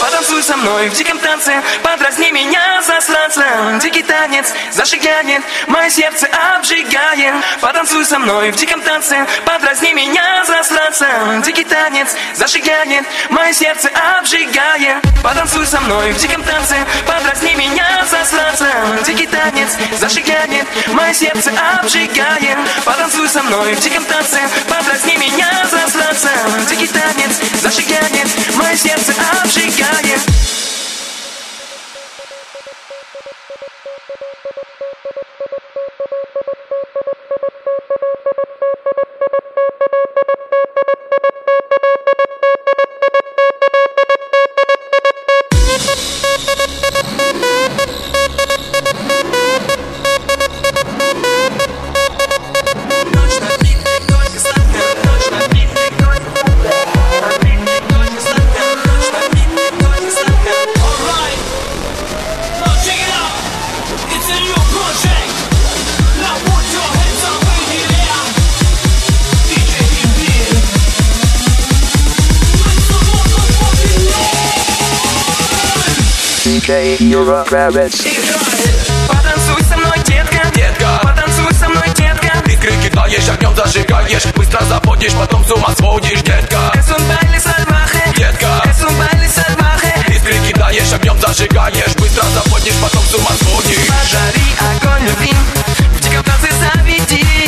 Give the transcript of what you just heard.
Потанцуй со мной в диком танце. Подразни меня, засранца. Дикий танец зажигает Мое сердце обжигает. Потанцуй со мной в диком танце. Подразни меня, засранца. Дикий танец зажигает Мое сердце обжигает. Потанцуй со мной в диком танце. Подразни меня, засранца. Дикий танец зажигает Мое сердце обжигает. Потанцуй со мной в диком танце. Подразни меня, засранца. Дикий танец зажигает Мое сердце обжигает どっちも。DJ Kravitz. Потанцуй со мной, детка. Детка. Потанцуй со мной, детка. Ты крики даешь, огнем зажигаешь. Быстро заводишь, потом с ума сводишь, детка. Детка. Ты крики даешь, огнем зажигаешь. Быстро заводишь, потом с ума сводишь Пожари огонь любви В диком танце заведи